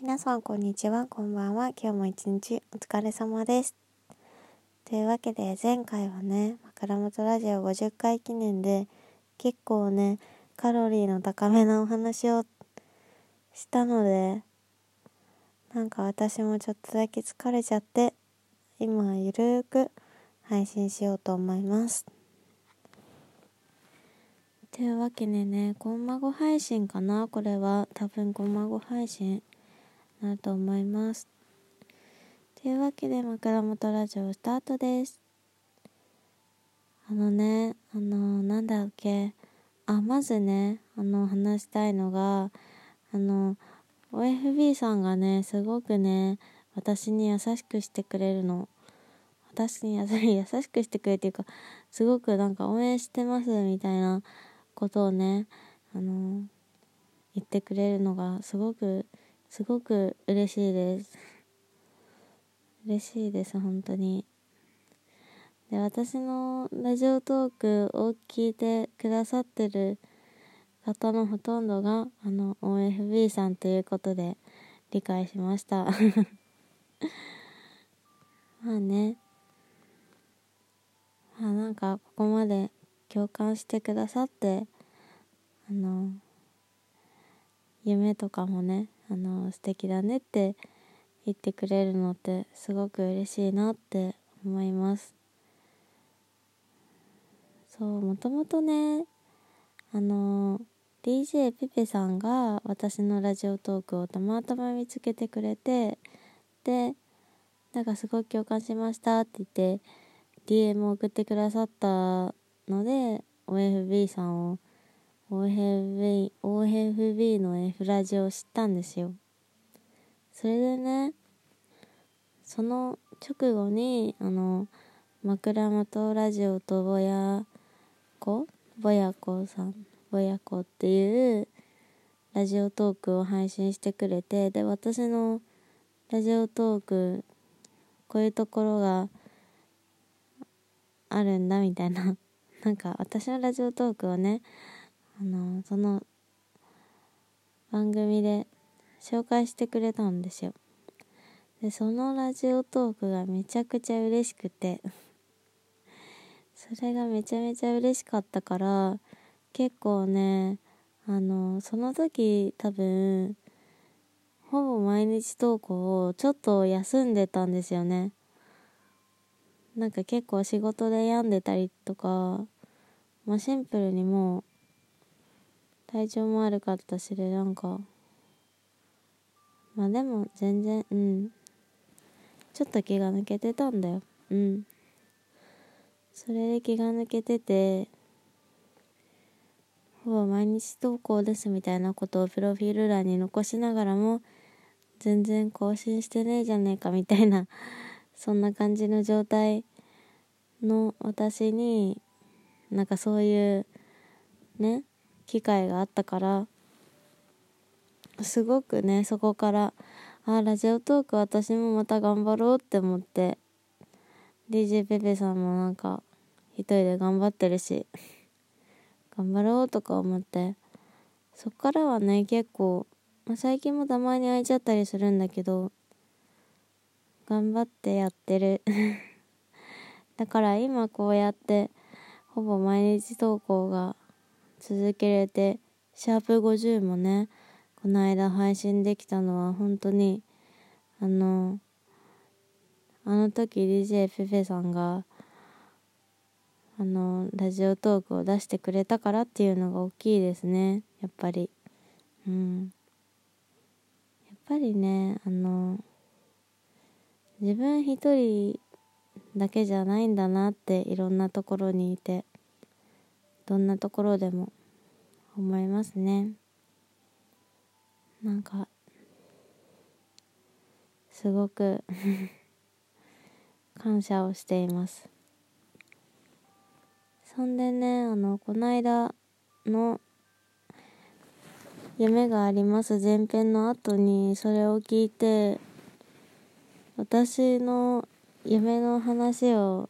皆さんこんにちは、こんばんは。今日も一日お疲れ様です。というわけで前回はね、枕元ラジオ50回記念で結構ね、カロリーの高めなお話をしたので、なんか私もちょっとだけ疲れちゃって、今はゆるーく配信しようと思います。というわけでね、コンマゴ配信かな？これは多分コンマゴ配信なと思います。というわけで枕元ラジオスタートです。あのね、あの、なんだっけ。あ、まずね、あの、話したいのが、あの、OFB さんがね、すごくね、私に優しくしてくれるの。私に優し くしてくれっていうか、すごくなんか応援してますみたいなことをね、あの、言ってくれるのがすごく、すごく嬉しいです。嬉しいです、本当に。で、私のラジオトークを聞いてくださってる方のほとんどが、あの、OFB さんということで理解しました。まあね。まあなんか、ここまで共感してくださって、あの、夢とかもね、あの、素敵だねって言ってくれるのってすごく嬉しいなって思います。そう、もともとね、あの、DJ ペペさんが私のラジオトークをたまたま見つけてくれて、で、なんかすごく共感しましたって言って、DM を送ってくださったので、OFB さんを、OFB、OFB の F ラジオを知ったんですよ。それでね、その直後に、あの、枕元ラジオとぼやこぼやこさん、ぼやこっていうラジオトークを配信してくれて、で、私のラジオトーク、こういうところがあるんだみたいな。なんか私のラジオトークをね、あの、その番組で紹介してくれたんですよ。で、そのラジオトークがめちゃくちゃ嬉しくて それがめちゃめちゃ嬉しかったから、結構ね、あの、その時多分、ほぼ毎日投稿をちょっと休んでたんですよね。なんか結構仕事で病んでたりとか、まあシンプルにもう体調も悪かったしでなんか。まあでも全然うん。ちょっと気が抜けてたんだよ。うん。それで気が抜けててほぼ毎日投稿ですみたいなことをプロフィール欄に残しながらも全然更新してねえじゃねえかみたいな そんな感じの状態の私になんかそういうね機会があったからすごくねそこからあラジオトーク私もまた頑張ろうって思って DJ ペペさんもなんか一人で頑張ってるし頑張ろうとか思ってそっからはね結構、まあ、最近もたまに空いちゃったりするんだけど頑張ってやってる。だから今こうやってほぼ毎日投稿が続けれてシャープ50もねこの間配信できたのは本当にあのあの時 DJ ペペさんがあのラジオトークを出してくれたからっていうのが大きいですね。やっぱり。うん。やっぱりねあの自分一人だけじゃないんだなっていろんなところにいて。どんなところでも思いますね。なんかすごく 感謝をしています。そんでねあのこの間の夢があります。前編の後にそれを聞いて私の夢の話を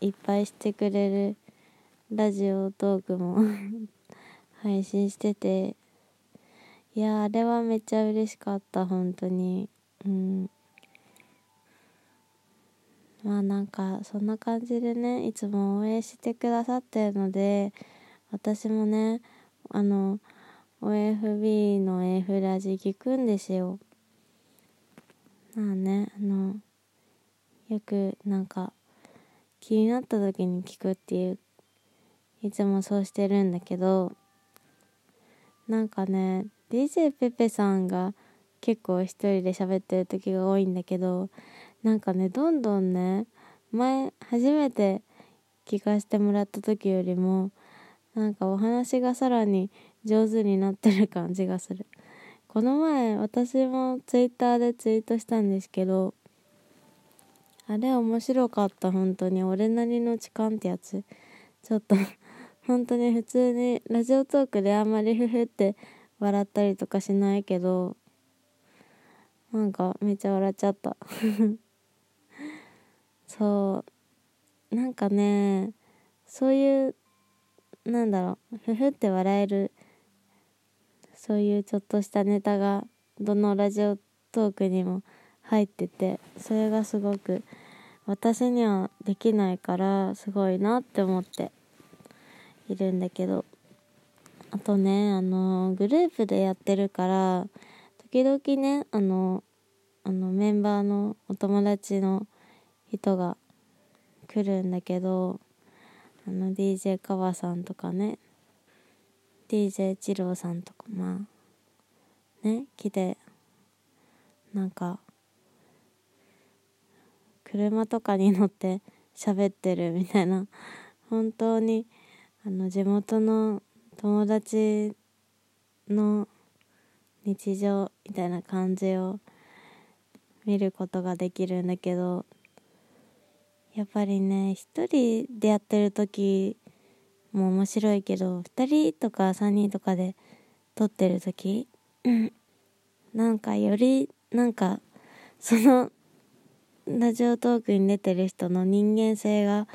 いっぱいしてくれるラジオトークも 配信してて。いやあれはめっちゃ嬉しかった本当に。うん。まあなんかそんな感じでねいつも応援してくださってるので私もねあの OFB の F ラジ聞くんですよ。まあねあのよくなんか気になった時に聞くっていういつもそうしてるんだけどなんかね DJ ペペさんが結構一人で喋ってる時が多いんだけどなんかねどんどんね前初めて聞かせてもらった時よりもなんかお話がさらに上手になってる感じがする。この前私もツイッターでツイートしたんですけどあれ面白かった本当に。俺なりの痴漢ってやつ。ちょっと本当に普通にラジオトークであんまりフフって笑ったりとかしないけどなんかめっちゃ笑っちゃった。そう。なんかねそういうなんだろうふふって笑えるそういうちょっとしたネタがどのラジオトークにも入っててそれがすごく私にはできないからすごいなって思って。いるんだけど。あとねあのグループでやってるから時々ねあのあのメンバーのお友達の人が来るんだけどあの DJ カバさんとかね DJ 二郎さんとかまあね来てなんか車とかに乗って喋ってるみたいな。本当にあの地元の友達の日常みたいな感じを見ることができるんだけどやっぱりね一人でやってる時も面白いけど2人とか3人とかで撮ってる時なんかよりなんかそのラジオトークに出てる人の人間性が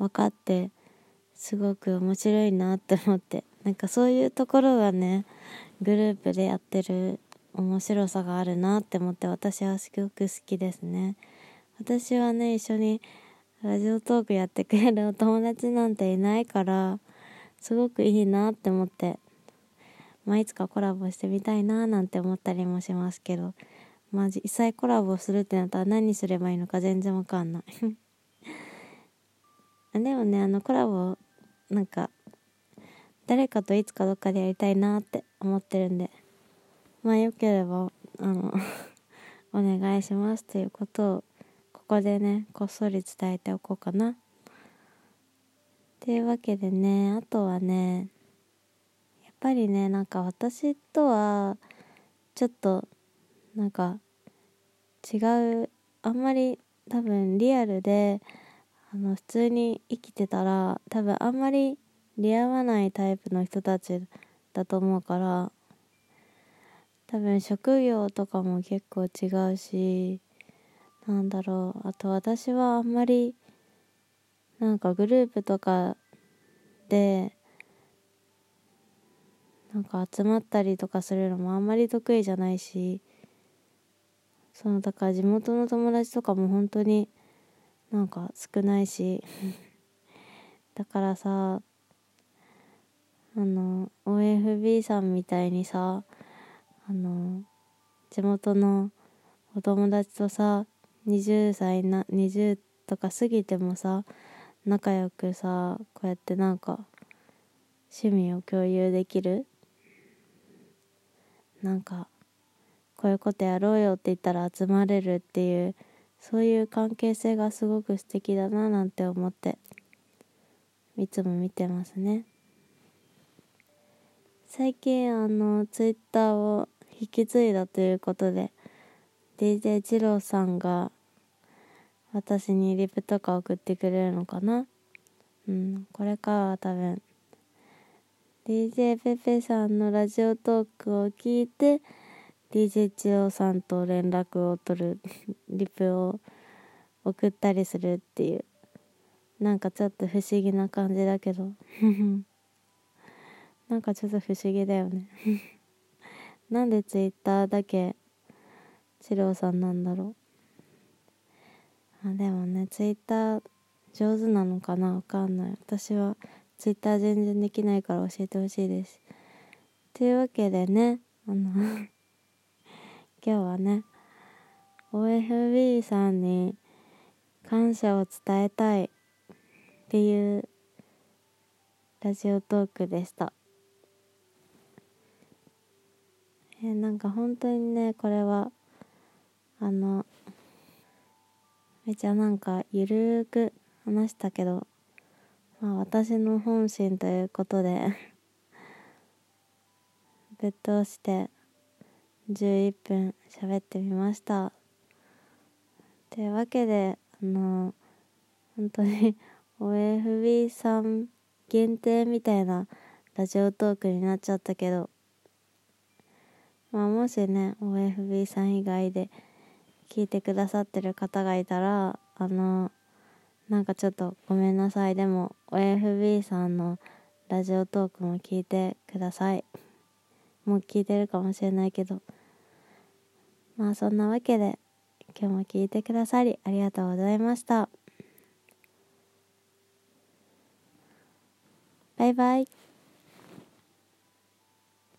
分かってすごく面白いなって思って。なんかそういうところがねグループでやってる面白さがあるなって思って私はすごく好きですね。私はね一緒にラジオトークやってくれるお友達なんていないからすごくいいなって思ってまあいつかコラボしてみたいななんて思ったりもしますけどまあ実際コラボするってなったら何すればいいのか全然わかんない。でもねあのコラボなんか誰かといつかどっかでやりたいなって思ってるんで。まあよければあの お願いしますということをここでねこっそり伝えておこうかな。というわけでねあとはねやっぱりねなんか私とはちょっとなんか違うあんまり多分リアルであの普通に生きてたら多分あんまり出会わないタイプの人たちだと思うから多分職業とかも結構違うしなんだろうあと私はあんまりなんかグループとかでなんか集まったりとかするのもあんまり得意じゃないしそのだから地元の友達とかも本当になんか少ないし。だからさあの OFB さんみたいにさあの地元のお友達とさ20歳な20とか過ぎてもさ仲良くさこうやってなんか趣味を共有できる？なんかこういうことやろうよって言ったら集まれるっていうそういう関係性がすごく素敵だななんて思っていつも見てますね。最近あのツイッターを引き継いだということで DJ 二郎さんが私にリプとか送ってくれるのかな。うんこれからは多分 DJ ペペさんのラジオトークを聞いて DJ 千代さんと連絡を取る リプを送ったりするっていう。なんかちょっと不思議な感じだけど。なんかちょっと不思議だよね。なんでツイッターだけチローさんなんだろう。あでもねツイッター上手なのかな？わかんない。私はツイッター全然できないから教えてほしいです。というわけでねあの今日はね OFB さんに感謝を伝えたいっていうラジオトークでした。えなんか本当にねこれはあのめちゃなんかゆるーく話したけどまあ私の本心ということで ぶっ通して11分喋ってみました。というわけであの本当に OFB さん限定みたいなラジオトークになっちゃったけどまあもしね OFB さん以外で聞いてくださってる方がいたらあのなんかちょっとごめんなさい。でも OFB さんのラジオトークも聞いてください。もう聞いてるかもしれないけど。まあそんなわけで今日も聞いてくださりありがとうございました。バイバイ。